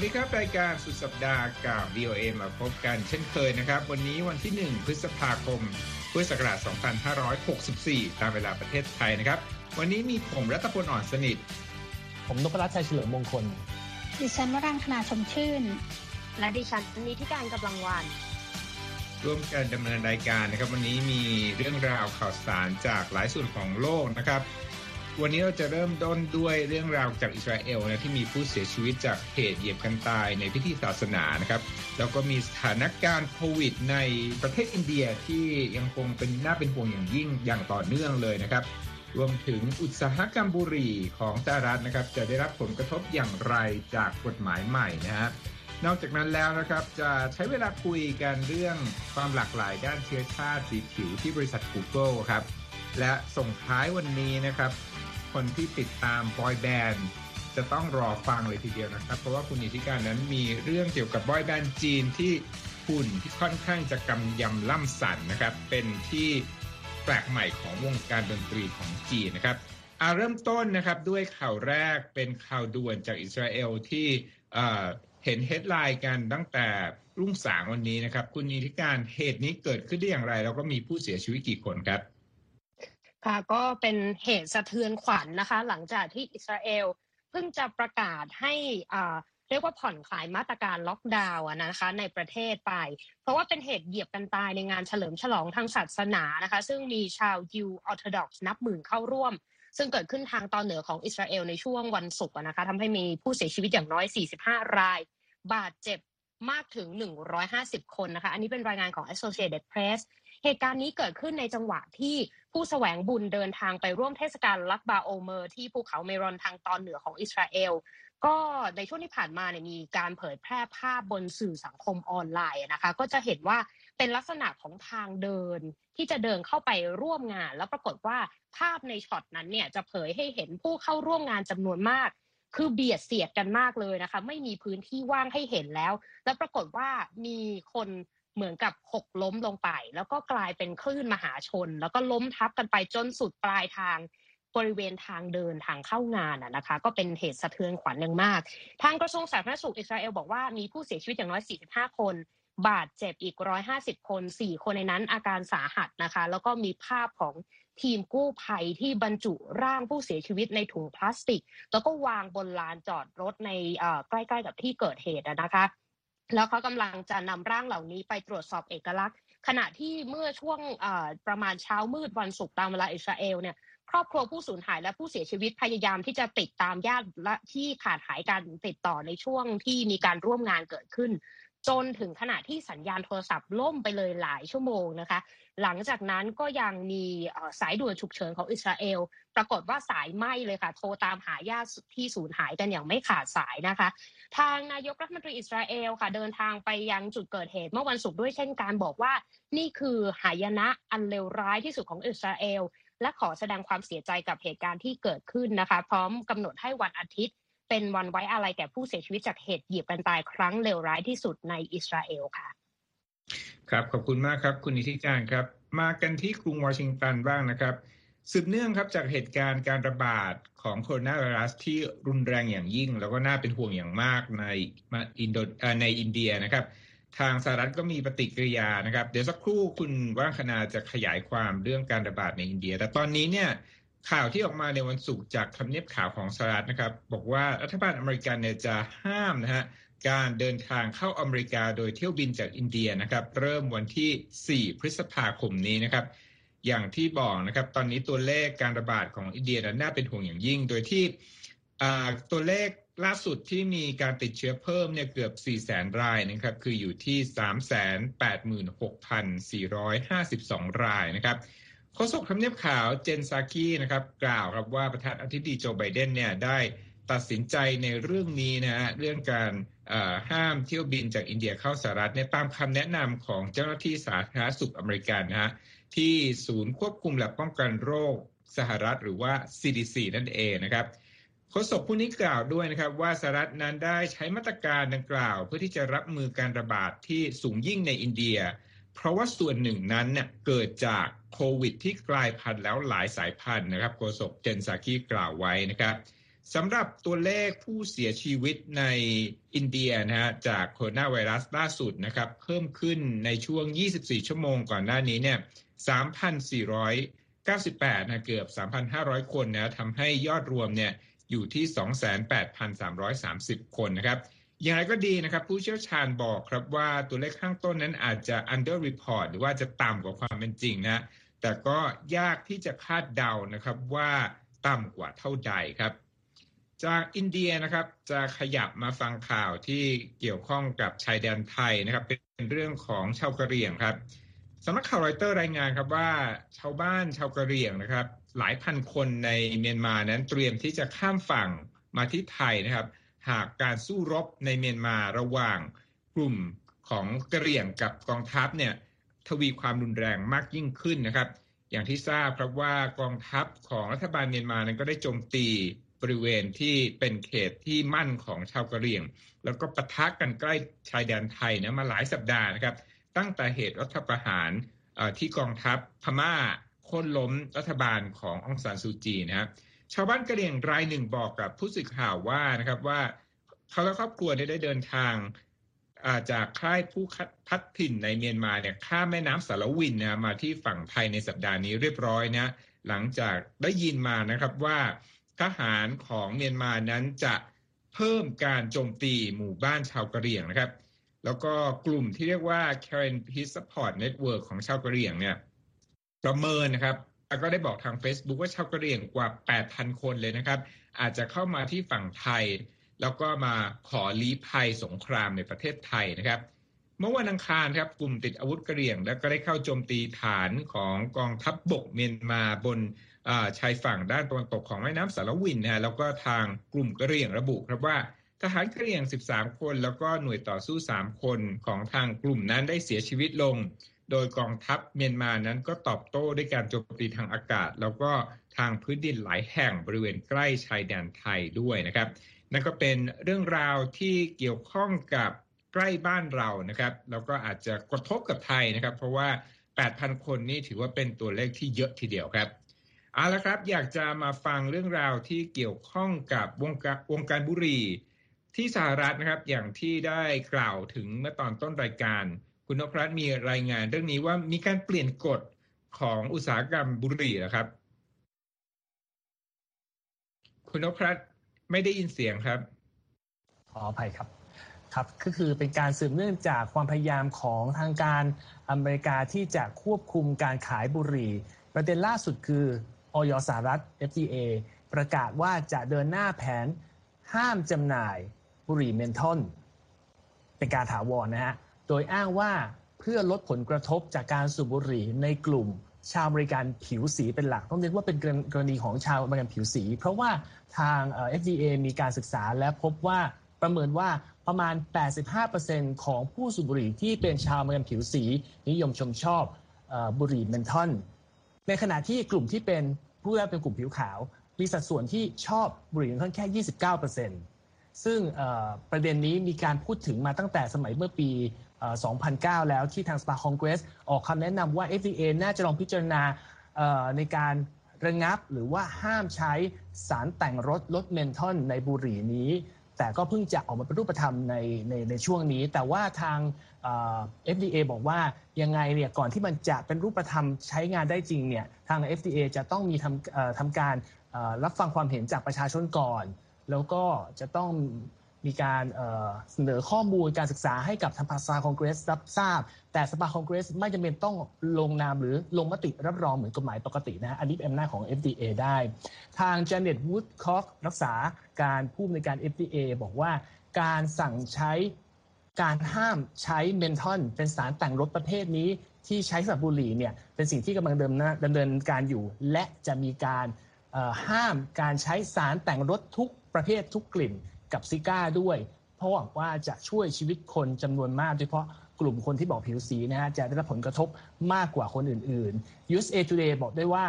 วัสดีครับรายการสุดสัปดาห์กับ VOA มาพบกันเช่นเคยนะครับ วันนี้วันที่ 1 พฤษภาคม พุทธศักราช 2564 ตามเวลาประเทศไทยนะครับ วันนี้มีผมรัตพลอ่อนสนิท ผมนพรัตน์ชัยเฉลิมมงคล ดิฉันวรังคณาชมชื่น และดิฉันนิติการกำลังวันร่วมกันดำเนินรายการนะครับ วันนี้มีเรื่องราวข่าวสารจากหลายส่วนของโลกนะครับ วันนี้เราจะเริ่มต้นด้วยเรื่องราวจากอิสราเอลนะที่มีผู้เสียชีวิตจากเหตุเหยียบกันตายในพิธีศาสนานะครับ แล้วก็มีสถานการณ์โควิดในประเทศอินเดียที่ยังคงเป็นน่าเป็นห่วงอย่างยิ่งอย่างต่อเนื่องเลยนะครับ รวมถึงอุตสาหกรรมบุหรี่ของสหรัฐนะครับ จะได้รับผลกระทบอย่างไรจากกฎหมายใหม่นะฮะนอกจากนั้นแล้วนะครับจะใช้เวลาคุยกันเรื่องความหลากหลายด้านเชื้อชาติสีผิวที่บริษัท Google ครับและส่งท้ายวันนี้นะครับ คนที่ติดตาม boy band จะต้องรอฟังเลยทีเดียวนะครับ เพราะว่าคุณนิธิกาญจน์นั้นมีเรื่องเกี่ยวกับ boy band จีนที่หุ่นที่ค่อนข้างจะกำยำล่ำสันนะครับ เป็นที่แปลกใหม่ของวงการดนตรีของจีนนะครับอาเริ่มต้นนะครับด้วยข่าวแรกเป็นข่าวด่วนจากอิสราเอลที่เห็น headline กันตั้งแต่รุ่งสางวันนี้นะครับ คุณนิธิกาญจน์ เหตุนี้เกิดขึ้นได้อย่างไร แล้วก็มีผู้เสียชีวิตกี่คนครับ ค่ะก็เป็นเหตุสะเทือนขวัญนะคะ หลังจากที่อิสราเอลเพิ่งจะประกาศให้อ่าเรียกว่าผ่อนคลายมาตรการล็อกดาวน์นะคะในประเทศไป เพราะว่าเป็นเหตุเหยียบกันตายในงานเฉลิมฉลองทางศาสนานะคะ ซึ่งมีชาวยิวออร์โธดอกซ์นับหมื่นเข้าร่วม ซึ่งเกิดขึ้นทางตอนเหนือของอิสราเอลในช่วงวันศุกร์นะคะทำให้มีผู้เสียชีวิตอย่างน้อย 45 ราย บาดเจ็บมากถึง 150 คนนะคะ อันนี้เป็นรายงานของ Associated Press เหตุการณ์นี้เกิดขึ้นในจังหวะที่ผู้แสวงบุญเดินทางไปร่วมเทศกาลลักบาโอเมอร์ที่ภูเขาเมรอนทางตอนเหนือของอิสราเอลก็ในช่วงที่ผ่านมาเนี่ยมีการเผยแพร่ภาพบนสื่อสังคมออนไลน์นะคะ ก็จะเห็นว่าเป็นลักษณะของทางเดินที่จะเดินเข้าไปร่วมงาน แล้วปรากฏว่าภาพในช็อตนั้นเนี่ยจะเผยให้เห็นผู้เข้าร่วมงานจำนวนมาก คือเบียดเสียดกันมากเลยนะคะ ไม่มีพื้นที่ว่างให้เห็นแล้ว แล้วปรากฏว่ามีคน เหมือนกับหกล้มลงไป แล้วก็กลายเป็นคลื่นมหาชน แล้วก็ล้มทับกันไปจนสุดปลายทางบริเวณทางเดินทางเข้างานนะคะ ก็เป็นเหตุสะเทือนขวัญอย่างมาก ทางกระทรวงสาธารณสุขอิสราเอลบอกว่ามีผู้เสียชีวิตอย่างน้อย 45 คน บาดเจ็บอีก 150 คน 4 คนในนั้นอาการสาหัสนะคะ แล้วก็มีภาพของทีมกู้ภัยที่บรรจุร่างผู้เสียชีวิตในถุงพลาสติก แล้วก็วางบนลานจอดรถในใกล้ ๆ กับที่เกิดเหตุนะคะ แล้วเขากำลังจะนำร่างเหล่านี้ไปตรวจสอบเอกลักษณ์ ขณะที่เมื่อช่วงประมาณเช้ามืดวันศุกร์ตามเวลาอิสราเอลเนี่ยครอบครัวผู้สูญหายและผู้เสียชีวิตพยายามที่จะติดตามญาติและที่ขาดหายการติดต่อในช่วงที่มีการร่วมงานเกิดขึ้น จนถึงขณะที่สัญญาณโทรศัพท์ล่มไปเลยหลายชั่วโมงนะคะ หลังจากนั้นก็ยังมีสายด่วนฉุกเฉินของอิสราเอล ปรากฏว่าสายไหมเลยค่ะ โทรตามหาญาติที่สูญหายกันอย่างไม่ขาดสายนะคะ ทางนายกรัฐมนตรีอิสราเอลค่ะ เดินทางไปยังจุดเกิดเหตุเมื่อวันศุกร์ด้วยเช่นการบอกว่า นี่คือหายนะอันเลวร้ายที่สุดของอิสราเอล และขอแสดงความเสียใจกับเหตุการณ์ที่เกิดขึ้นนะคะ พร้อมกำหนดให้วันอาทิตย์ เป็นวันไว้อาลัยแก่ผู้เสียชีวิตจากเหตุเหยียบกันตายครั้งเลวร้ายที่สุดในอิสราเอลค่ะ ครับขอบคุณมากครับ คุณนิธิกาญจน์ครับ มากันที่กรุงวอชิงตันบ้างนะครับ สืบเนื่องครับจากเหตุการณ์การระบาดของโคโรนาไวรัสที่รุนแรงอย่างยิ่ง แล้วก็น่าเป็นห่วงอย่างมากในอินโดในอินเดียนะครับ ทางสหรัฐก็มีปฏิกิริยานะครับ เดี๋ยวสักครู่คุณวรางคณาจะขยายความเรื่องการระบาดในอินเดีย แต่ตอนนี้เนี่ยข่าวที่ออกมาในวันศุกร์จากทำเนียบขาวของสหรัฐนะครับ บอกว่ารัฐบาลอเมริกันเนี่ยจะห้ามนะฮะ การเดินทางเข้าอเมริกาโดยเที่ยวบินจากอินเดียนะครับ เริ่มวันที่ 4 พฤษภาคมนี้นะครับ อย่างที่บอกนะครับ ตอนนี้ตัวเลขการระบาดของอินเดียนั้นน่าเป็นห่วงอย่างยิ่ง โดยที่ตัวเลขล่าสุดที่มีการติดเชื้อเพิ่มเนี่ยเกือบ 4 0 0 0 0 0รายนะครับ คืออยู่ที่ 386,452 รายนะครับโฆษกทำเนียบข่าวเจนซากี้นะครับ กล่าวครับว่าประธานาธิบดีโจไบเดนเนี่ยได้ ตัดสินใจในเรื่องนี้นะฮะเรื่องการห้ามเที่ยวบินจากอินเดียเข้าสหรัฐเนี่ยตามคำแนะนำของเจ้าหน้าที่สาธารณสุขอเมริกันนะฮะที่ศูนย์ควบคุมและป้องกันโรคสหรัฐหรือว่า CDC นั่นเองนะครับโฆษกผู้นี้กล่าวด้วยนะครับว่าสหรัฐนั้นได้ใช้มาตรการดังกล่าว เพื่อที่จะรับมือการระบาดที่สูงยิ่งในอินเดีย เพราะว่าส่วนหนึ่งนั้นเนี่ยเกิดจากโควิด ที่กลายพันธุ์แล้วหลายสายพันธุ์นะครับโฆษกเจนซากีกล่าวไว้นะครับ สำหรับตัวเลขผู้เสียชีวิตในอินเดียนะฮะจากโคโรนาไวรัสล่าสุดนะครับเพิ่มขึ้นในช่วง 24 ชั่วโมงก่อนหน้านี้เนี่ย3,498นะเกือบ 3,500 คนนะทำให้ยอดรวมเนี่ยอยู่ที่ 28,330 คนนะครับ อย่างไรก็ดีนะครับ ผู้เชี่ยวชาญบอกครับว่าตัวเลขข้างต้นนั้นอาจจะ under report หรือว่าจะต่ำกว่าความเป็นจริงนะแต่ก็ยากที่จะคาดเดานะครับว่าต่ำกว่าเท่าใดครับ จากอินเดียนะครับจะขยับมาฟังข่าวที่เกี่ยวข้องกับชายแดนไทยนะครับ เป็นเรื่องของชาวกะเหรี่ยงครับสำนักข่าวรอยเตอร์รายงานครับว่า ชาวบ้านชาวกะเหรี่ยงนะครับ หลายพันคนในเมียนมานั้นเตรียมที่จะข้ามฝั่งมาที่ไทยนะครับ หากการสู้รบในเมียนมาระหว่างกลุ่มของกะเหรี่ยงกับกองทัพเนี่ยทวีความรุนแรงมากยิ่งขึ้นนะครับ อย่างที่ทราบครับว่ากองทัพของรัฐบาลเมียนมานั้นก็ได้โจมตี บริเวณที่เป็นเขตที่มั่นของชาวกะเหรี่ยง แล้วก็ปะทะกกันใกล้ชายแดนไทยนะมาหลายสัปดาห์นะครับ ตั้งแต่เหตุรัฐประหารที่กองทัพพม่าโค่นล้มรัฐบาลขององซานซูจีนะครับชาวบ้านกะเหรี่ยงรายหนึ่งบอกกับผู้สื่อข่าวว่านะครับว่าเขาและครอบครัวได้เดินทางจากค่ายผู้พัดถิ่นในเมียนมาเนี่ยข้ามแม่น้ำสารวินนะมาที่ฝั่งไทยในสัปดาห์นี้เรียบร้อยนะหลังจากได้ยินมานะครับว่า ทหารของเมียนมานั้นจะเพิ่มการโจมตีหมู่บ้านชาวกะเหรี่ยงนะครับ แล้วก็กลุ่มที่เรียกว่า Karen Peace Support Network ของชาวกะเหรี่ยงเนี่ยประเมินนะครับก็ได้บอกทาง Facebook ว่าชาวกะเหรี่ยงกว่า 8,000 คนเลยนะครับ อาจจะเข้ามาที่ฝั่งไทย แล้วก็มาขอลี้ภัยสงครามในประเทศไทยนะครับ เมื่อวันอังคารครับกลุ่มติดอาวุธกะเหรี่ยง แล้วก็ได้เข้าโจมตีฐานของกองทัพบบกเมียนมาบน ชายฝั่งด้านตะวันตกของแม่น้ำสารวินนะฮะแล้วก็ทางกลุ่มกะเรียงระบุครับว่าทหารกะเรียง 13 คน แล้วก็หน่วยต่อสู้ 3 คนของทางกลุ่มนั้นได้เสียชีวิตลง โดยกองทัพเมียนมานั้นก็ตอบโต้ด้วยการโจมตีทางอากาศ แล้วก็ทางพื้นดินหลายแห่งบริเวณใกล้ชายแดนไทยด้วยนะครับ นั่นก็เป็นเรื่องราวที่เกี่ยวข้องกับใกล้บ้านเรานะครับ แล้วก็อาจจะกระทบกับไทยนะครับ เพราะว่า 8,000 คนนี่ถือว่าเป็นตัวเลขที่เยอะทีเดียวครับ เอาละครับ อยากจะมาฟังเรื่องราวที่เกี่ยวข้องกับวงการวงการบุหรี่ที่สหรัฐนะครับ อย่างที่ได้กล่าวถึงเมื่อตอนต้นรายการ คุณนพรัตน์มีรายงานเรื่องนี้ว่ามีการเปลี่ยนกฎของอุตสาหกรรมบุหรี่นะครับ คุณนพรัตน์ไม่ได้ยินเสียงครับ ขออภัยครับครับก็คือเป็นการสืบเนื่องจากความพยายามของทางการอเมริกาที่จะควบคุมการขายบุหรี่ ประเด็นล่าสุดคือ ออยสหรัฐ FDA ประกาศว่าจะเดินหน้าแผนห้ามจำหน่ายบุหรี่เมนทอนเป็นการถาวรนะฮะ โดยอ้างว่าเพื่อลดผลกระทบจากการสูบบุหรี่ในกลุ่มชาวบริการผิวสีเป็นหลัก ต้องเรียกว่าเป็นกรณีของชาวบริการผิวสี เพราะว่าทาง FDA มีการศึกษาและพบว่าประเมินว่าประมาณ 85%ของผู้สูบบุหรี่ที่เป็นชาวบริการผิวสี นิยมชมชอบบุหรี่เมนทอนในขณะที่กลุ่มที่เป็น ผู้แรกเป็นกลุ่มผิวขาว มีสัดส่วนที่ชอบบุหรี่เมนทอนแค่ 29%ซึ่งประเด็นนี้มีการพูดถึงมาตั้งแต่สมัยเมื่อปี 2009 แล้วที่ทางสภาคองเกรส ออกคำแนะนำว่า FDA น่าจะลองพิจารณาในการระงับหรือว่าห้ามใช้สารแต่งรถลดเมนทอนในบุหรี่นี้ แต่ก็เพิ่งจะออกมาเป็นรูปธรรมในในในช่วงนี้ แต่ว่าทาง FDA บอกว่ายังไงเนี่ยก่อนที่มันจะเป็นรูปธรรมใช้งานได้จริงเนี่ยทาง FDA จะต้องมีทำทำการรับฟังความเห็นจากประชาชนก่อน แล้วก็จะต้อง มีการเสนอข้อมูลการศึกษาให้กับทางสภาคองเกรสรับทราบ แต่สภาคองเกรสไม่จำเป็นต้องลงนามหรือลงมติรับรองเหมือนกฎหมายปกตินะอันนี้เป็นอำนาจของ FDA ได้ ทาง Janet Woodcock รักษาการผู้อำนวยการ FDA บอกว่าการสั่งใช้การห้ามใช้เมนทอนเป็นสารแต่งรถประเภทนี้ที่ใช้สำหรับบุหรี่เนี่ยเป็นสิ่งที่กำลังดำเนินการอยู่ และจะมีการห้ามการใช้สารแต่งรถทุกประเภททุกกลิ่น กับซิก้าด้วย เพราะหวังว่าจะช่วยชีวิตคนจำนวนมากโดยเฉพาะกลุ่มคนที่บอกผิวสีนะฮะจะได้รับผลกระทบมากกว่าคนอื่นๆ USA Today บอกได้ว่า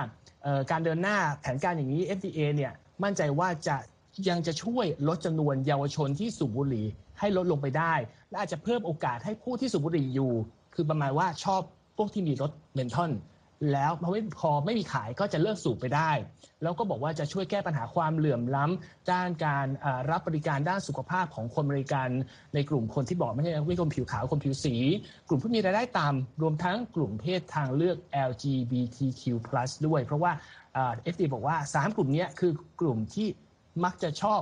การเดินหน้าแผนการอย่างนี้ FDA เนี่ยมั่นใจว่าจะยังจะช่วยลดจำนวนเยาวชนที่สูบบุหรี่ให้ลดลงไปได้ และอาจจะเพิ่มโอกาสให้ผู้ที่สูบบุหรี่อยู่ คือประมาณว่าชอบพวกที่มีรสเมนทอน แล้วพอไม่พอไม่มีขายก็จะเลิกสูบไปได้ แล้วก็บอกว่าจะช่วยแก้ปัญหาความเหลื่อมล้ำด้านการรับบริการด้านสุขภาพของคนบริการในกลุ่มคนที่บอกไม่ใช่ไม่คนผิวขาวคนผิวสี กลุ่มผู้มีรายได้ต่ำรวมทั้งกลุ่มเพศทางเลือก LGBTQ+ ด้วย เพราะว่าเอฟดีบอกว่า 3 กลุ่มนี้คือกลุ่มที่มักจะชอบ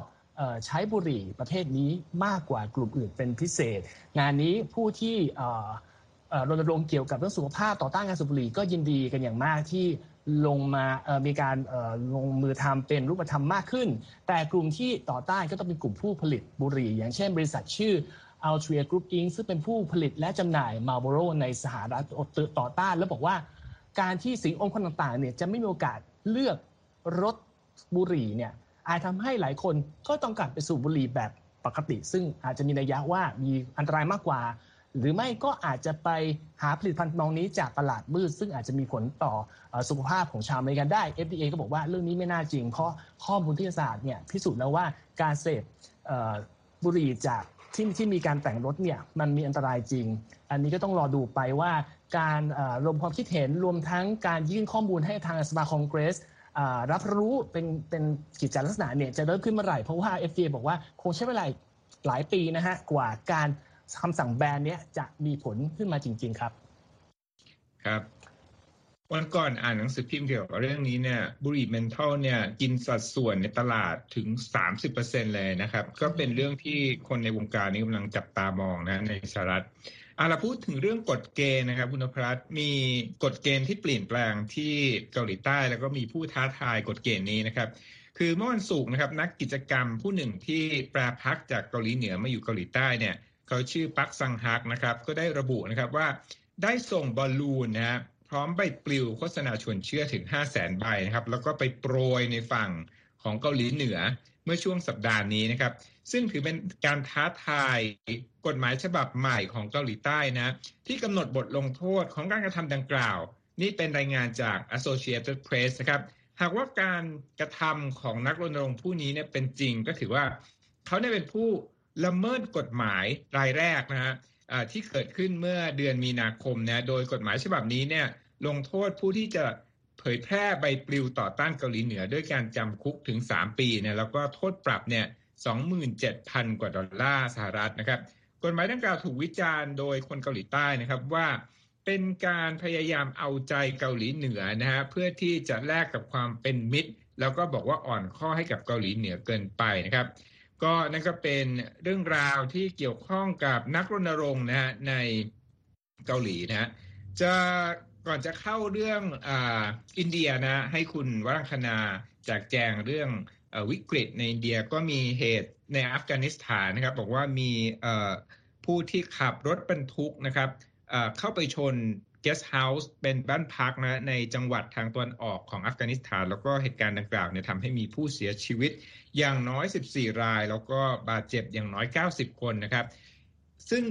ใช้บุหรี่ประเภทนี้มากกว่ากลุ่มอื่นเป็นพิเศษ งานนี้ผู้ที่ รณรงค์เกี่ยวกับเรื่องสุขภาพต่อต้านการสูบบุหรี่ก็ยินดีกันอย่างมากที่ลงมามีการลงมือทำเป็นรูปธรรมมากขึ้น แต่กลุ่มที่ต่อต้านก็ต้องเป็นกลุ่มผู้ผลิตบุหรี่ อย่างเช่นบริษัทชื่อ Altria Group Inc. ซึ่งเป็นผู้ผลิตและจำหน่าย Marlboro ในสหรัฐต่อต้าน แล้วบอกว่าการที่สิงองค์คนต่างๆเนี่ยจะไม่มีโอกาสเลือกรถบุหรี่เนี่ยอาจทำให้หลายคนก็ต้องการไปสูบบุหรี่แบบปกติ ซึ่งอาจจะมีนัยยะว่ามีอันตรายมากกว่า หรือไม่ก็อาจจะไปหาผลิตภัณฑ์มองนี้จากตลาดมืด ซึ่งอาจจะมีผลต่อสุขภาพของชาวอเมริกันได้ FDA ก็บอกว่าเรื่องนี้ไม่น่าจริง เพราะข้อมูลวิทยาศาสตร์เนี่ยพิสูจน์แล้วว่าการเสพบุหรี่จากที่ที่มีการแต่งรถเนี่ยมันมีอันตรายจริง อันนี้ก็ต้องรอดูไปว่าการรวมความคิดเห็นรวมทั้งการยื่นข้อมูลให้ทางสภาคองเกรสรับรู้เป็นเป็นกิจลักษณะเนี่ยจะเริ่มขึ้นเมื่อไหร่เพราะว่า FDA บอกว่าคงใช้เวลาหลายปีนะฮะกว่าการ คำสั่งแบนเนี้ยจะมีผลขึ้นมาจริง ๆ ครับ ครับ วันก่อนอ่านหนังสือพิมพ์เกี่ยวกับเรื่องนี้เนี่ยบุหรี่เมนทัลเนี่ยกินสัดส่วนในตลาดถึง 30%เลยนะครับ ก็เป็นเรื่องที่คนในวงการนี้กำลังจับตามองนะในสหรัฐอาเราพูดถึงเรื่องกฎเกณฑ์นะครับคุณพรัตมีกฎเกณฑ์ที่เปลี่ยนแปลงที่เกาหลีใต้ แล้วก็มีผู้ท้าทายกฎเกณฑ์นี้นะครับ คือเมื่อวันศุกร์นะครับนักกิจกรรมผู้หนึ่งที่แปรพักจากเกาหลีเหนือมาอยู่เกาหลีใต้เนี่ย เขาชื่อปักซังฮักนะครับ ก็ได้ระบุนะครับว่าได้ส่งบอลลูนนะฮะพร้อมใบปลิวโฆษณาชวนเชื่อถึง 5 0 0แสนใบนะครับ แล้วก็ไปโปรยในฝั่งของเกาหลีเหนือเมื่อช่วงสัปดาห์นี้นะครับ ซึ่งถือเป็นการท้าทายกฎหมายฉบับใหม่ของเกาหลีใต้นะ ที่กำหนดบทลงโทษของการกระทำดังกล่าว นี่เป็นรายงานจาก Associated Press นะครับ หากว่าการกระทำของนักรณรงค์ผู้นี้เนี่ยเป็นจริงก็ถือว่าเขาเนี่ยเป็นผู้ ละเมิดกฎหมายรายแรกนะฮะที่เกิดขึ้นเมื่อเดือนมีนาคมนะโดยกฎหมายฉบับนี้เนี่ยลงโทษผู้ที่จะเผยแพร่ใบปลิวต่อต้านเกาหลีเหนือ ด้วยการจำคุกถึง 3 ปีเนี่ยแล้วก็โทษปรับเนี่ย27,000 กว่าดอลลาร์สหรัฐนะครับกฎหมายดังกล่าวถูกวิจารณ์โดยคนเกาหลีใต้นะครับว่าเป็นการพยายามเอาใจเกาหลีเหนือนะฮะเพื่อที่จะแลกกับความเป็นมิตร แล้วก็บอกว่าอ่อนข้อให้กับเกาหลีเหนือเกินไปนะครับ ก็นั่นก็เป็นเรื่องราวที่เกี่ยวข้องกับนักรณรงค์นะฮะในเกาหลีนะจะก่อนจะเข้าเรื่องออินเดียนะให้คุณวรางคณาแจกแจงเรื่องอวิกฤตในอินเดียก็มีเหตุในอัฟกานิสถานนะครับ บอกว่ามีผู้ที่ขับรถบรรทุกนะครับเข้าไปชน guest house เป็นบ้านพักนะในจังหวัดทางตะวันออกของอัฟกานิสถาน แล้วก็เหตุการณ์ดังกล่าวเนี่ยทำให้มีผู้เสียชีวิตอย่างน้อย 14 ราย แล้วก็บาดเจ็บอย่างน้อย 90 คนนะครับ ซึ่ง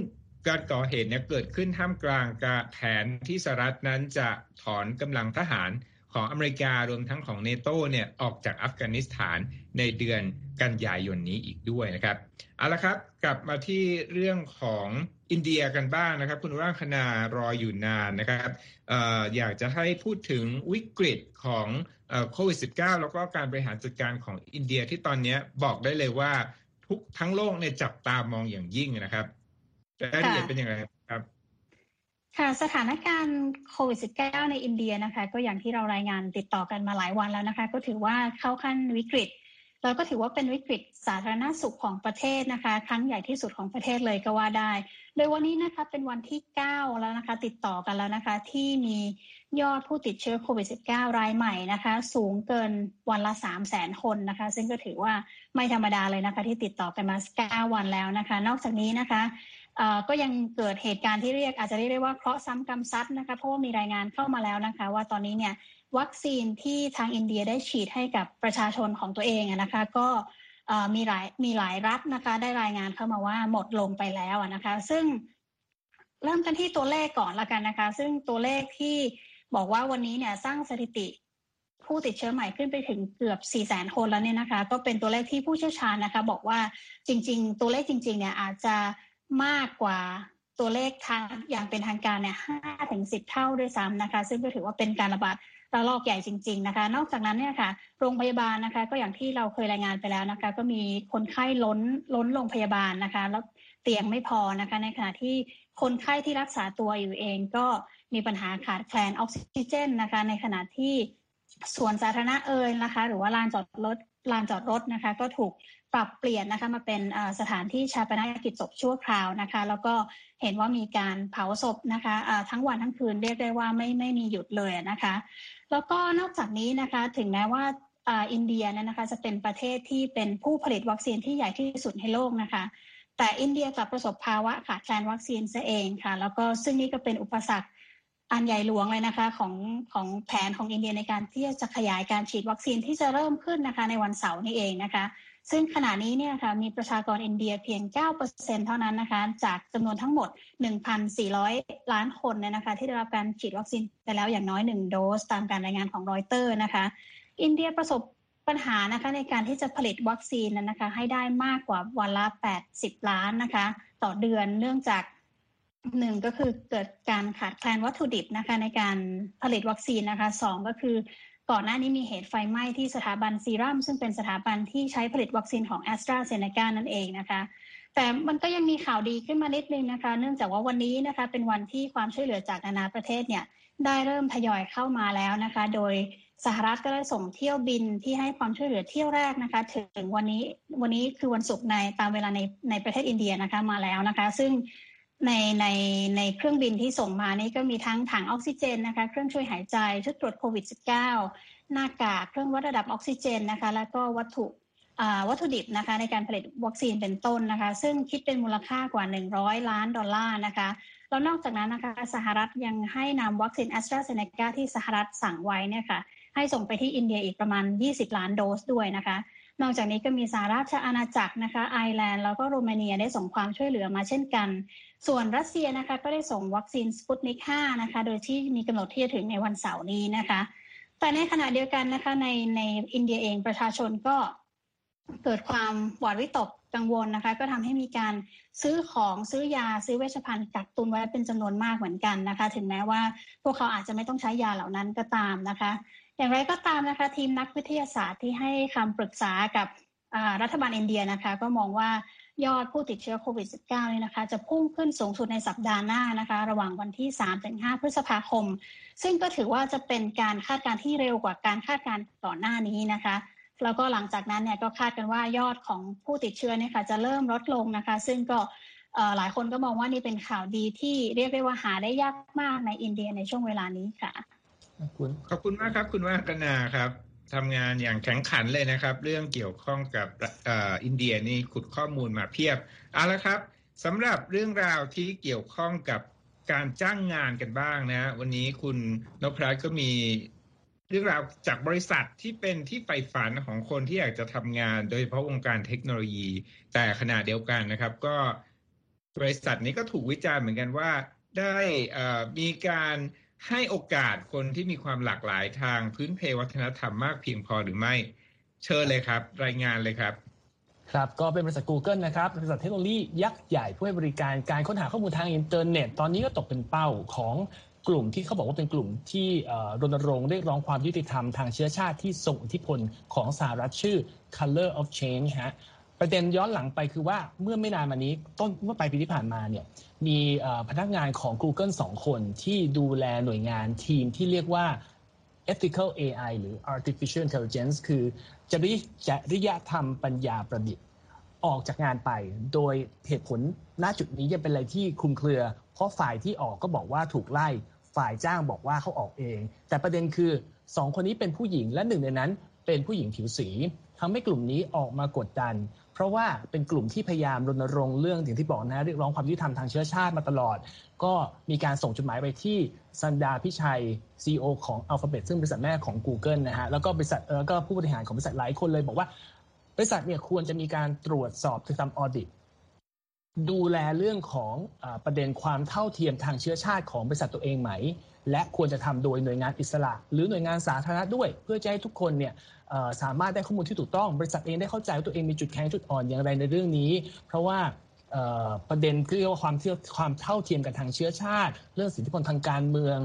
การก่อเหตุเนี่ยเกิดขึ้นท่ามกลางการแผนที่สหรัฐนั้นจะถอนกำลังทหาร ของอเมริการวมทั้งของเนโตเนี่ยออกจากอัฟกานิสถานในเดือนกันยายนนี้อีกด้วยนะครับเอาละครับกลับมาที่เรื่องของอินเดียกันบ้างนะครับ คุณร่างคณารออยู่นานนะครับอออยากจะให้พูดถึงวิกฤตของโควิด -19 แล้วก็การบริหารจัดการของอินเดียที่ตอนนี้บอกได้เลยว่าทุกทั้งโลกเนี่ยจับตามองอย่างยิ่งนะครับรายละเอียดเป็นยังไงครับ ค่ะสถานการณ์โควิด -19 ในอินเดียนะคะ ก็อย่างที่เรารายงานติดต่อกันมาหลายวันแล้วนะคะ ก็ถือว่าเข้าขั้นวิกฤตแล้วก็ถือว่าเป็นวิกฤตสาธารณสุขของประเทศนะคะ ครั้งใหญ่ที่สุดของประเทศเลยก็ว่าได้ โดยวันนี้นะคะเป็นวันที่ 9 แล้วนะคะ ติดต่อกันแล้วนะคะ ที่มียอดผู้ติดเชื้อโควิด -19 รายใหม่นะคะ สูงเกินวันละ 3 0 0แสนคนนะคะ ซึ่งก็ถือว่าไม่ธรรมดาเลยนะคะ ที่ติดต่อกันมา 9 วันแล้วนะคะ นอกจากนี้นะคะ ก็ยังเกิดเหตุการณ์ที่เรียกอาจจะเรียกได้ว่าเคราะห์ซ้ำกรรมซัดนะคะเพราะว่ามีรายงานเข้ามาแล้วนะคะ ว่าตอนนี้เนี่ยวัคซีนที่ทางอินเดียได้ฉีดให้กับประชาชนของตัวเองนะคะก็มีหลายมีหลายรัฐนะคะ ได้รายงานเข้ามาว่าหมดลงไปแล้วนะคะ ซึ่งเริ่มกันที่ตัวเลขก่อนละกันนะคะ ซึ่งตัวเลขที่บอกว่าวันนี้เนี่ยสร้างสถิติผู้ติดเชื้อใหม่ขึ้นไปถึงเกือบ 4 0 0 0 0 0คนแล้วเนี่ยนะคะ ก็เป็นตัวเลขที่ผู้เชี่ยวชาญนะคะ บอกว่าจริง ๆ ตัวเลขจริง ๆ เนี่ยอาจจะ มากกว่าตัวเลขทางอย่างเป็นทางการเนี่ยห้าถึงสิบเท่าด้วยซ้ำนะคะ ซึ่งก็ถือว่าเป็นการระบาดระลอกใหญ่จริง ๆนะคะ นอกจากนั้นเนี่ยค่ะ โรงพยาบาลนะคะ ก็อย่างที่เราเคยรายงานไปแล้วนะคะ ก็มีคนไข้ล้นล้นโรงพยาบาลนะคะ แล้วเตียงไม่พอนะคะ ในขณะที่คนไข้ที่รักษาตัวอยู่เองก็มีปัญหาขาดแคลนออกซิเจนนะคะ ในขณะที่ส่วนสาธารณะเอ่ยนะคะ หรือว่าลานจอดรถลานจอดรถนะคะ ก็ถูก ปรับเปลี่ยนนะคะมาเป็นสถานที่ชาปนกิจศพชั่วคราวนะคะ แล้วก็เห็นว่ามีการเผาศพนะคะทั้งวันทั้งคืนเรียกได้ว่าไม่ไม่มีหยุดเลยนะคะ แล้วก็นอกจากนี้นะคะถึงแม้ว่าอินเดียนะคะจะเป็นประเทศที่เป็นผู้ผลิตวัคซีนที่ใหญ่ที่สุดในโลกนะคะ แต่อินเดียกลับประสบภาวะขาดแคลนวัคซีนซะเองค่ะ แล้วก็ซึ่งนี่ก็เป็นอุปสรรคอันใหญ่หลวงเลยนะคะของของแผนของอินเดียในการที่จะขยายการฉีดวัคซีนที่จะเริ่มขึ้นนะคะในวันเสาร์นี้เองนะคะ ซึ่งขณะนี้เนี่ยค่ะมีประชากรอินเดียเพียง 9%เท่านั้นนะคะ จากจำนวนทั้งหมด 1,400 ล้านคนเนี่ยนะคะ ที่ได้รับการฉีดวัคซีนไปแล้วอย่างน้อย 1 โดส ตามการรายงานของรอยเตอร์นะคะ อินเดียประสบปัญหานะคะในการที่จะผลิตวัคซีนนั้นนะคะ ให้ได้มากกว่าวันละ 80 ล้านนะคะ ต่อเดือนเนื่องจากหนึ่งก็คือเกิดการขาดแคลนวัตถุดิบนะคะในการผลิตวัคซีนนะคะสองก็คือ ก่อนหน้านี้มีเหตุไฟไหม้ที่สถาบันซีรัมซึ่งเป็นสถาบันที่ใช้ผลิตวัคซีนของแอสตราเซเนกานั่นเองนะคะแต่มันก็ยังมีข่าวดีขึ้นมานิดนึงนะคะ เนื่องจากว่าวันนี้นะคะเป็นวันที่ความช่วยเหลือจากนานาประเทศเนี่ยได้เริ่มทยอยเข้ามาแล้วนะคะ โดยสหรัฐก็ได้ส่งเที่ยวบินที่ให้ความช่วยเหลือเที่ยวแรกนะคะ ถึงวันนี้วันนี้คือวันศุกร์ในตามเวลาในในประเทศอินเดียนะคะมาแล้วนะคะ ซึ่ง ในในในเครื่องบินที่ส่งมานี่ก็มีทั้งถังออกซิเจนนะคะ เครื่องช่วยหายใจ ชุดตรวจโควิด -19 หน้ากาก เครื่องวัดระดับออกซิเจนนะคะ แล้วก็วัตถุวัตถุดิบนะคะในการผลิตวัคซีนเป็นต้นนะคะ ซึ่งคิดเป็นมูลค่ากว่า 100 ล้านดอลลาร์นะคะ แล้วนอกจากนั้นนะคะสหรัฐยังให้นำวัคซีนแอสตราเซเนกาที่สหรัฐสั่งไว้เนี่ยค่ะให้ส่งไปที่อินเดียอีกประมาณ 20 ล้านโดสด้วยนะคะ นอกจากนี้ก็มีสหราชอาณาจักรนะคะไอร์แลนด์แล้วก็โรมาเนียได้ส่งความช่วยเหลือมาเช่นกัน ส่วนรัสเซียนะคะก็ได้ส่งวัคซีนสปุตนิก 5 นะคะ โดยที่มีกำหนดที่จะถึงในวันเสาร์นี้นะคะ แต่ในขณะเดียวกันนะคะในในอินเดียเองประชาชนก็เกิดความหวาดวิตกกังวลนะคะ ก็ทำให้มีการซื้อของซื้อยาซื้อเวชภัณฑ์กักตุนไว้เป็นจำนวนมากเหมือนกันนะคะ ถึงแม้ว่าพวกเขาอาจจะไม่ต้องใช้ยาเหล่านั้นก็ตามนะคะ อย่างไรก็ตามนะคะ ทีมนักวิทยาศาสตร์ที่ให้คำปรึกษากับรัฐบาลอินเดียนะคะ ก็มองว่ายอดผู้ติดเชื้อโควิด -19 นี่นะคะ จะพุ่งขึ้นสูงสุดในสัปดาห์หน้านะคะ ระหว่างวันที่ 3-5 พฤษภาคม ซึ่งก็ถือว่าจะเป็นการคาดการณ์ที่เร็วกว่าการคาดการณ์ก่อนหน้านี้นะคะ แล้วก็หลังจากนั้นเนี่ยก็คาดกันว่ายอดของผู้ติดเชื้อเนี่ยค่ะจะเริ่มลดลงนะคะ ซึ่งก็หลายคนก็มองว่านี่เป็นข่าวดีที่เรียกได้ว่าหาได้ยากมากในอินเดียในช่วงเวลานี้ค่ะ ขอบคุณมากครับ คุณว่ากนาครับทำงานอย่างแข็งขันเลยนะครับ เรื่องเกี่ยวข้องกับอินเดียนี่ขุดข้อมูลมาเพียบเอาละครับสำหรับเรื่องราวที่เกี่ยวข้องกับการจ้างงานกันบ้างนะ วันนี้คุณนพรัตน์ก็มีเรื่องราวจากบริษัทที่เป็นที่ใฝ่ฝันของคนที่อยากจะทำงาน โดยเฉพาะวงการเทคโนโลยี แต่ขณะเดียวกันนะครับ ก็บริษัทนี้ก็ถูกวิจารณ์เหมือนกันว่า ได้มีการ ให้โอกาสคนที่มีความหลากหลายทางพื้นเพวัฒนธรรมมากเพียงพอหรือไม่ เชิญเลยครับ รายงานเลยครับ ครับก็เป็นบริษัท Google นะครับบริษัทเทคโนโลยียักษ์ใหญ่ผู้ให้บริการการค้นหาข้อมูลทางอินเทอร์เน็ต ตอนนี้ก็ตกเป็นเป้าของกลุ่มที่เขาบอกว่าเป็นกลุ่มที่รณรงค์เรียกร้องความยุติธรรมทางเชื้อชาติที่ส่งอิทธิพลของสหรัฐชื่อ Color of Change ฮะ ประเด็นย้อนหลังไปคือว่าเมื่อไม่นานมานี้ต้นเมื่อปลายปีที่ผ่านมาเนี่ยมีพนักงานของ Google สองคนที่ดูแลหน่วยงานทีมที่เรียกว่า ethical AI หรือ artificial intelligence คือจริจริยธรรมปัญญาประดิษฐ์ ออกจากงานไป โดยเหตุผลณจุดนี้ยังเป็นอะไรที่คลุมเครือ เพราะฝ่ายที่ออกก็บอกว่าถูกไล่ ฝ่ายจ้างบอกว่าเขาออกเอง แต่ประเด็นคือสองคนนี้เป็นผู้หญิงและหนึ่งในนั้น เป็นผู้หญิงผิวสีทำให้กลุ่มนี้ออกมากดดัน เพราะว่าเป็นกลุ่มที่พยายามรณรงค์เรื่องอย่างที่บอกนะเรียกร้องความยุติธรรมทางเชื้อชาติมาตลอด ก็มีการส่งจดหมายไปที่ซันดาพิชัย CEO ของ Alphabet ซึ่งบริษัทแม่ของ Google นะฮะแล้วก็บริษัทแล้วก็ผู้บริหารของบริษัทหลายคนเลยบอกว่าบริษัทเนี่ยควรจะมีการตรวจสอบทำออดิตดูแลเรื่องของอประเด็นความเท่าเทียมทางเชื้อชาติของบริษัทตัวเองไหม และควรจะทำโดยหน่วยงานอิสระ หรือหน่วยงานสาธารณะด้วย เพื่อจะให้ทุกคนเนี่ย สามารถได้ข้อมูลที่ถูกต้อง บริษัทเองได้เข้าใจว่าตัวเองมีจุดแข็งจุดอ่อนอย่างไรในเรื่องนี้ เพราะว่าประเด็นเรื่องความเที่ยวความเท่าเทียมกันทางเชื้อชาติ เรื่องสิทธิพลทางการเมือง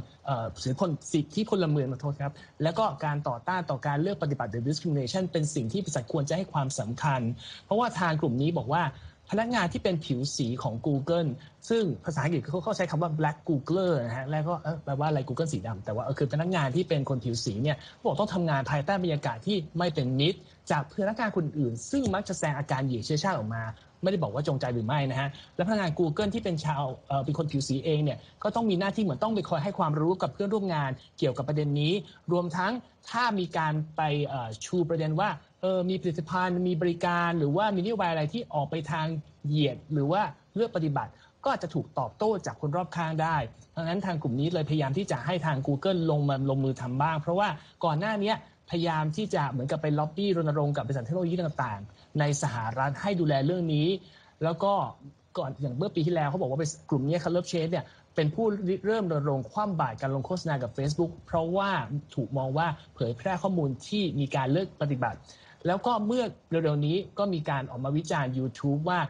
สิทธิพลสิทธิพลเมืองมาโทษครับ แล้วก็การต่อต้านต่อการเลือกปฏิบัติหรือ discrimination เป็นสิ่งที่บริษัทควรจะให้ความสำคัญ เพราะว่าทางกลุ่มนี้บอกว่า พนักงานที่เป็นผิวสีของ Google ซึ่งภาษาอังกฤษเขาเขาใช้คำว่า black Googler นะฮะแล้วก็แปลว่าอะไร Google สีดำแต่ว่าคือพนักงานที่เป็นคนผิวสีเนี่ยบอกต้องทำงานภายใต้บรรยากาศที่ไม่เป็นมิตร จากพนักงานคนอื่น ซึ่งมักจะแสดงอาการเหยียดเชื้อชาติออกมา ไม่ได้บอกว่าจงใจหรือไม่นะฮะและพนักงาน Google ที่เป็นชาวเป็นคนผิวสีเองเนี่ยก็ต้องมีหน้าที่เหมือนต้องไปคอยให้ความรู้กับเพื่อนร่วมงาน เกี่ยวกับประเด็นนี้ รวมทั้งถ้ามีการไปชูประเด็นว่า เออมีผลิตภัณฑ์มีบริการหรือว่ามีนโยบายอะไรที่ออกไปทางเหยียด หรือว่าเลือกปฏิบัติ ก็อาจจะถูกตอบโต้จากคนรอบข้างได้ดังนั้นทางกลุ่มนี้เลยพยายามที่จะให้ทาง Google ลงมาลงมือทำบ้าง เพราะว่าก่อนหน้านี้พยายามที่จะเหมือนกับไปล็อบบี้รณรงค์กับบริษัทเทคโนโลยีต่างๆ ในสหรัฐให้ดูแลเรื่องนี้ แล้วก็ก่อนอย่างเมื่อปีที่แล้วเขาบอกว่ากลุ่มนี้ Color of Change เนี่ยเป็นผู้เริ่มรณรงค์คว่ำบาตรการลงโฆษณากับ Facebook เพราะว่าถูกมองว่าเผยแพร่ข้อมูลที่มีการเลือกปฏิบัติ แล้วก็เมื่อเร็วๆนี้ก็มีการออกมาวิจารณ์ YouTube ว่า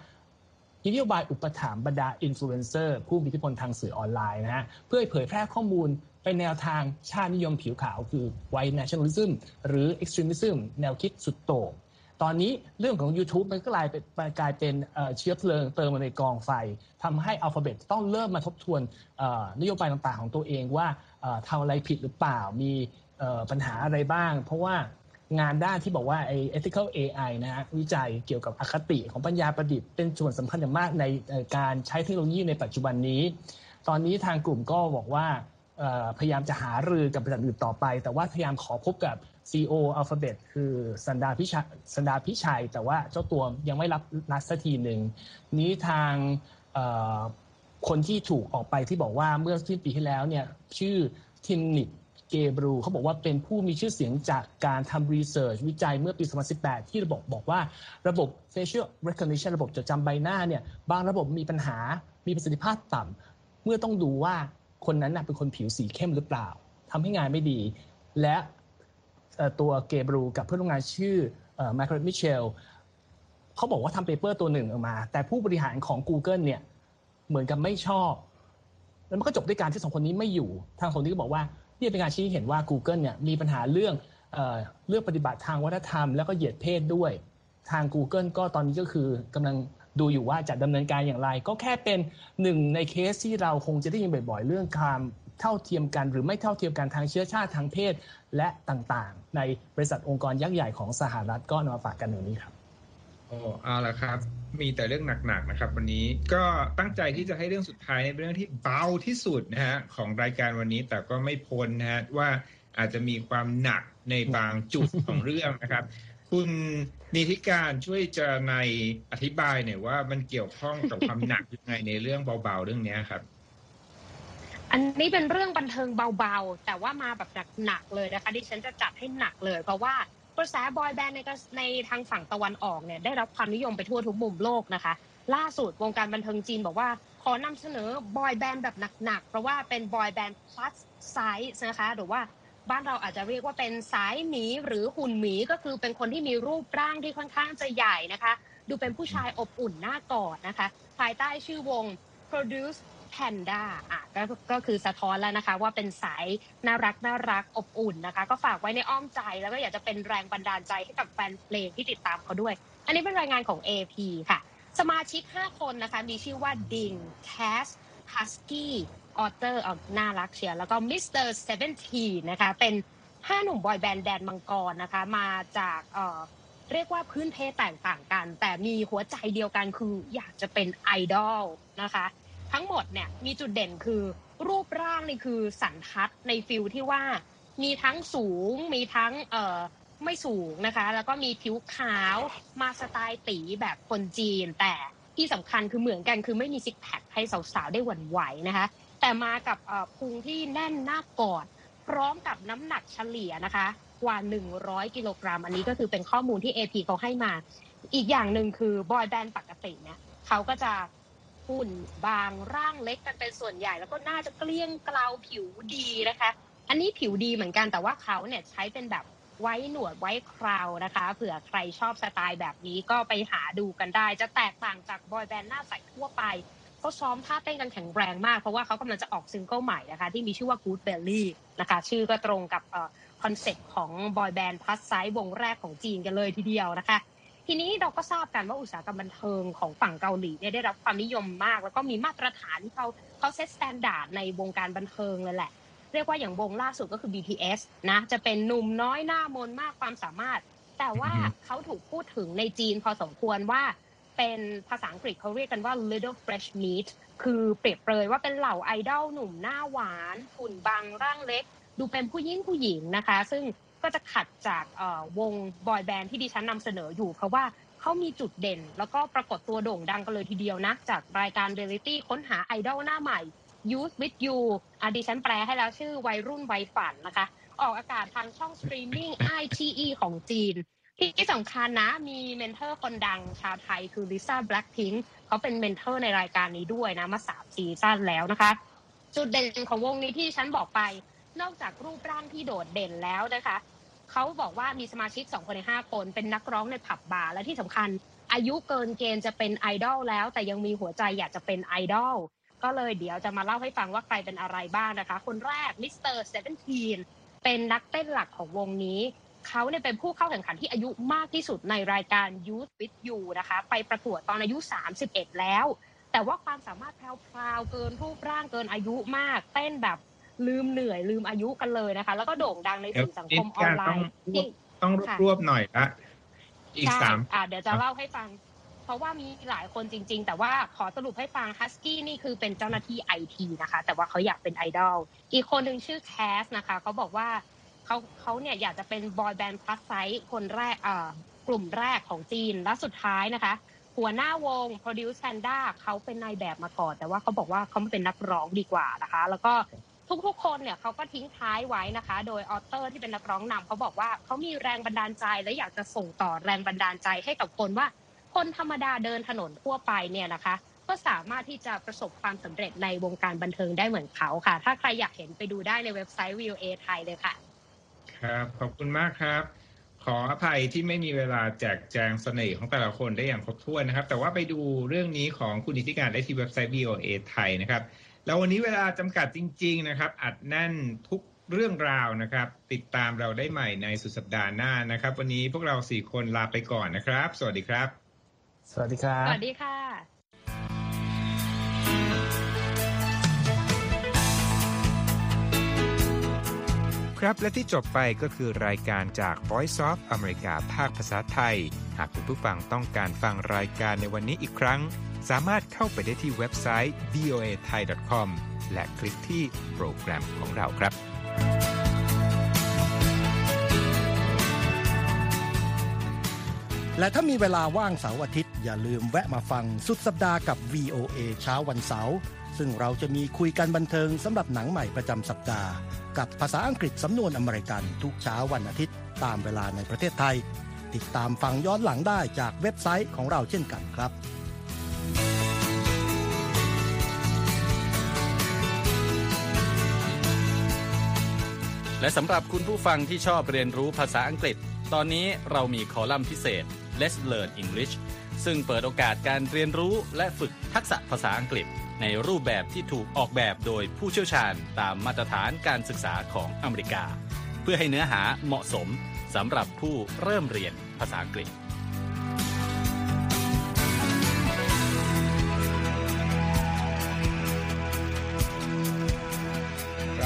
นโยบายอุปถัมภ์บรรดาอินฟลูเอนเซอร์ผู้มีอิทธิพลทางสื่อออนไลน์นะฮะเพื่อเผยแพร่ข้อมูลไปแนวทางชาตินิยมผิวขาวคือ white nationalism หรือ extremism แนวคิดสุดโต่งตอนนี้เรื่องของ YouTube มันก็กลายเป็นกลายเป็นเชื้อเพลิงเติมมาในกองไฟทำให้อัลฟาเบตต้องเริ่มมาทบทวนนโยบายต่างๆของตัวเองว่าทำอะไรผิดหรือเปล่ามีปัญหาอะไรบ้าง เพราะว่า งานด้านที่บอกว่าไอ้ ethical AI นะฮะวิจัยเกี่ยวกับอคติของปัญญาประดิษฐ์เป็นส่วนสำคัญอย่างมากในการใช้เทคโนโลยีในปัจจุบันนี้ ตอนนี้ทางกลุ่มก็บอกว่าพยายามจะหารือกับบริษัทอื่นต่อไป แต่ว่าพยายามขอพบกับ CEO Alphabet คือสันดาพิชัยสันดาพิชัย แต่ว่าเจ้าตัวยังไม่รับนัดสักทีหนึ่งนี้ทางคนที่ถูกออกไปที่บอกว่าเมื่อสิ้นปีที่แล้วเนี่ยชื่อทินนิต เกบรูเขาบอกว่าเป็นผู้มีชื่อเสียงจากการทำรีเสิร์ชวิจัยเมื่อปี 2018 ที่ระบบบอกว่าระบบ facial recognition ระบบจดจำใบหน้าเนี่ยบางระบบมีปัญหามีประสิทธิภาพต่ำเมื่อต้องดูว่าคนนั้นเป็นคนผิวสีเข้มหรือเปล่าทำให้งานไม่ดี และตัวเกบรูกับเพื่อนร่วมงานชื่อแมคคาร์มิเชลเขาบอกว่าทำ paper ตัวหนึ่งออกมา แต่ผู้บริหารของ Google เนี่ยเหมือนกับไม่ชอบ แล้วมันก็จบด้วยการที่สองคนนี้ไม่อยู่ ทางคนนี้ก็บอกว่า นี่เป็นการชี้เห็นว่า Google เนี่ยมีปัญหาเรื่องเรื่องปฏิบัติทางวัฒนธรรมแล้วก็เหยียดเพศด้วย ทาง Google ก็ตอนนี้ก็คือกำลังดูอยู่ว่าจะดำเนินการอย่างไร ก็แค่เป็นหนึ่งในเคสที่เราคงจะได้ยินบ่อยๆ เรื่องความเท่าเทียมกัน หรือไม่เท่าเทียมกันทางเชื้อชาติทางเพศและต่างๆ ในบริษัทองค์กรยักษ์ใหญ่ของสหรัฐก็นำมาฝากกันในนี้ครับ เอาละครับ มีแต่เรื่องหนักๆนะครับ วันนี้ก็ตั้งใจที่จะให้เรื่องสุดท้ายเป็นเรื่องที่เบาที่สุดนะฮะของรายการวันนี้แต่ก็ไม่พ้นนะฮะว่าอาจจะมีความหนักในบางจุดของเรื่องนะครับ คุณนิติการช่วยจะในอธิบายหน่อยว่ามันเกี่ยวข้องกับความหนักยังไงในเรื่องเบาๆเรื่องนี้ครับ อันนี้เป็นเรื่องบันเทิงเบาๆ แต่ว่ามาแบบหนักๆเลยนะคะที่ฉันจะจัดให้หนักเลย เพราะว่า ระแสบอยแบนด์ในในทางฝั่งตะวันออกเนี่ยได้รับความนิยมไปทั่วทุกมุมโลกนะคะ ล่าสุดวงการบันเทิงจีนบอกว่าขอนำเสนอบอยแบนด์แบบหนักๆ เพราะว่าเป็นบอยแบนด์ plus size นะคะหรือว่าบ้านเราอาจจะเรียกว่าเป็นสายหมีหรือหุ่นหมีก็คือเป็นคนที่มีรูปร่างที่ค่อนข้างจะใหญ่นะคะ ดูเป็นผู้ชายอบอุ่นหน้ากอดนะคะ ภายใต้ชื่อวง produce Panda อะก็ก็คือสะท้อนแล้วนะคะ ว่าเป็นสายน่ารักน่ารักอบอุ่นนะคะ ก็ฝากไว้ในอ้อมใจแล้วก็อยากจะเป็นแรงบันดาลใจให้กับแฟนเพลงที่ติดตามเขาด้วย อันนี้เป็นรายงานของ AP ค่ะ สมาชิก 5 คนนะคะ มีชื่อว่าดิงแคสฮัสกี้ออเตอร์น่ารักเชียร์แล้วก็มิสเตอร์เซเวนทีนนะคะ เป็นห้าหนุ่มบอยแบนด์แดนมังกรนะคะ มาจากเอ่อเรียกว่าพื้นเพแตกต่างกัน แต่มีหัวใจเดียวกันคืออยากจะเป็นไอดอลนะคะ ทั้งหมดเนี่ยมีจุดเด่นคือรูปร่างนี่คือสันทัดใน feel ที่ว่ามีทั้งสูงมีทั้งเอ่อไม่สูงนะคะ แล้วก็มีผิวขาวมาสไตล์ตี๋แบบคนจีน แต่ที่สำคัญคือเหมือนกันคือไม่มีซิกแพคให้สาวๆได้หวั่นไหวนะคะ แต่มากับพุงที่แน่นหน้ากอด พร้อมกับน้ำหนักเฉลี่ยนะคะ กว่า 100 กิโลกรัม อันนี้ก็คือเป็นข้อมูลที่ AP เขาให้มา อีกอย่างหนึ่งคือบอยแบนด์ปกติเนี่ยเขาก็จะ หุ่นบางร่างเล็กกันเป็นส่วนใหญ่ แล้วก็น่าจะเกลี้ยงเกลาผิวดีนะคะ อันนี้ผิวดีเหมือนกันแต่ว่าเขาเนี่ยใช้เป็นแบบไว้หนวดไว้คราวนะคะ เผื่อใครชอบสไตล์แบบนี้ก็ไปหาดูกันได้ จะแตกต่างจากบอยแบนด์หน้าใสทั่วไปเขาซ้อมท่าเต้นกันแข็งแรงมาก เพราะว่าเขากำลังจะออกซิงเกิลใหม่นะคะ ที่มีชื่อว่า Good Belly นะคะ ชื่อก็ตรงกับคอนเซ็ปต์ของบอยแบนด์ plus size วงแรกของจีนกันเลยทีเดียวนะคะ ทีนี้เราก็ทราบกันว่าอุตสาหกรรมบันเทิงของฝั่งเกาหลีเนี่ยได้รับความนิยมมาก แล้วก็มีมาตรฐานที่เขาเขา set standard ในวงการบันเทิงเลยแหละ เรียกว่าอย่างวงล่าสุดก็คือ BTS นะจะเป็นหนุ่มน้อยหน้ามนมากความสามารถ แต่ว่าเขาถูกพูดถึงในจีนพอสมควรว่าเป็นภาษาอังกฤษเขาเรียกกันว่า little fresh meat คือเปรียบเปรยว่าเป็นเหล่าไอดอลหนุ่มหน้าหวานหุ่นบางร่างเล็ก ดูเป็นผู้หญิงผู้หญิงนะคะ ซึ่ง ก็จะขัดจากวงบอยแบนด์ที่ดิฉันนำเสนออยู่ เพราะว่าเขามีจุดเด่น แล้วก็ปรากฏตัวโด่งดังกันเลยทีเดียวนะ จากรายการเรียลิตี้ค้นหาไอดอลหน้าใหม่ Youth with You อดิฉันแปลให้แล้วชื่อวัยรุ่นวัยฝันนะคะ ออกอากาศทางช่องสตรีมมิ่ง ITE ของจีน ที่สำคัญนะมี mentor คนดังชาวไทยคือลิซ่าแบล็ p พิงเขาเป็นเมนเทอร์ในรายการนี้ด้วยนะ มาสามซีซั่นแล้วนะคะ จุดเด่นของวงนี้ที่ฉันบอกไปนอกจากรูปร่างที่โดดเด่นแล้วนะคะ เขาบอกว่ามีสมาชิก 2 คนใน 5 คน เป็นนักร้องในผับบาร์และที่สำคัญ อายุเกินเกณฑ์จะเป็นไอดอลแล้ว แต่ยังมีหัวใจอยากจะเป็นไอดอลก็เลยเดี๋ยวจะมาเล่าให้ฟังว่าใครเป็นอะไรบ้างนะคะ คนแรกมิสเตอร์เซเว่นทีนเป็นนักเต้นหลักของวงนี้เขาเนี่ยเป็นผู้เข้าแข่งขันที่อายุมากที่สุดในรายการ Youth with You นะคะ ไปประกวดตอนอายุ 31 แล้ว แต่ว่าความสามารถแพรวๆเกินรูปร่างเกินอายุมาก เต้นแบบ ลืมเหนื่อยลืมอายุกันเลยนะคะ แล้วก็โด่งดังในสื่อสังคมออนไลน์ต้องรวบหน่อยละอีกสามอ่าเดี๋ยวจะเล่าให้ฟัง เพราะว่ามีหลายคนจริง ๆ แต่ว่าขอสรุปให้ฟังฮัสกี้นี่คือเป็นเจ้าหน้าที่ไอทีนะคะ แต่ว่าเขาอยากเป็นไอดอลอีกคนหนึ่งชื่อแคสนะคะเขาบอกว่าเขาเขาเนี่ยอยากจะเป็นบอยแบนด์ plus size คนแรกอ่ากลุ่มแรกของจีนและสุดท้ายนะคะ หัวหน้าวง Produce Panda เขาเป็นนายแบบมาก่อน แต่ว่าเขาบอกว่าเขาไม่เป็นนักร้องดีกว่านะคะ แล้วก็ ทุกๆ คนเนี่ยเขาก็ทิ้งท้ายไว้นะคะ โดยออเตอร์ที่เป็นนักร้องนำเขาบอกว่าเขามีแรงบันดาลใจและอยากจะส่งต่อแรงบันดาลใจให้กับคนว่า คนธรรมดาเดินถนนทั่วไปเนี่ยนะคะ ก็สามารถที่จะประสบความสำเร็จในวงการบันเทิงได้เหมือนเขาค่ะ ถ้าใครอยากเห็นไปดูได้ในเว็บไซต์ VOA ไทยเลยค่ะ ครับขอบคุณมากครับ ขออภัยที่ไม่มีเวลาแจกแจงเสน่ห์ของแต่ละคนได้อย่างครบถ้วนนะครับ แต่ว่าไปดูเรื่องนี้ของคุณอิทธิการได้ที่เว็บไซต์ VOA ไทยนะครับ แล้ววันนี้เวลาจำกัดจริง ๆ นะครับ อัดแน่นทุกเรื่องราวนะครับ ติดตามเราได้ใหม่ในสุดสัปดาห์หน้านะครับ วันนี้พวกเราสี่คนลาไปก่อนนะครับ สวัสดีครับ สวัสดีครับ สวัสดีค่ะ ครับและที่จบไปก็คือรายการจาก Voice of อเมริกาภาคภาษาไทย หากคุณผู้ฟังต้องการฟังรายการในวันนี้อีกครั้ง สามารถเข้าไปได้ที่เว็บไซต์ voa thai com และคลิกที่โปรแกรมของเราครับ และถ้ามีเวลาว่างเสาร์อาทิตย์ อย่าลืมแวะมาฟังสุดสัปดาห์กับ VOA เช้าวันเสาร์ซึ่งเราจะมีคุยกันบันเทิงสำหรับหนังใหม่ประจำสัปดาห์ กับภาษาอังกฤษสำนวนอเมริกันทุกเช้าวันอาทิตย์ตามเวลาในประเทศไทย ติดตามฟังย้อนหลังได้จากเว็บไซต์ของเราเช่นกันครับ และสำหรับคุณผู้ฟังที่ชอบเรียนรู้ภาษาอังกฤษ ตอนนี้เรามีคอลัมน์พิเศษ Let's Learn English ซึ่งเปิดโอกาสการเรียนรู้และฝึกทักษะภาษาอังกฤษ ในรูปแบบที่ถูกออกแบบโดยผู้เชี่ยวชาญตามมาตรฐานการศึกษาของอเมริกา เพื่อให้เนื้อหาเหมาะสมสำหรับผู้เริ่มเรียนภาษาอังกฤษ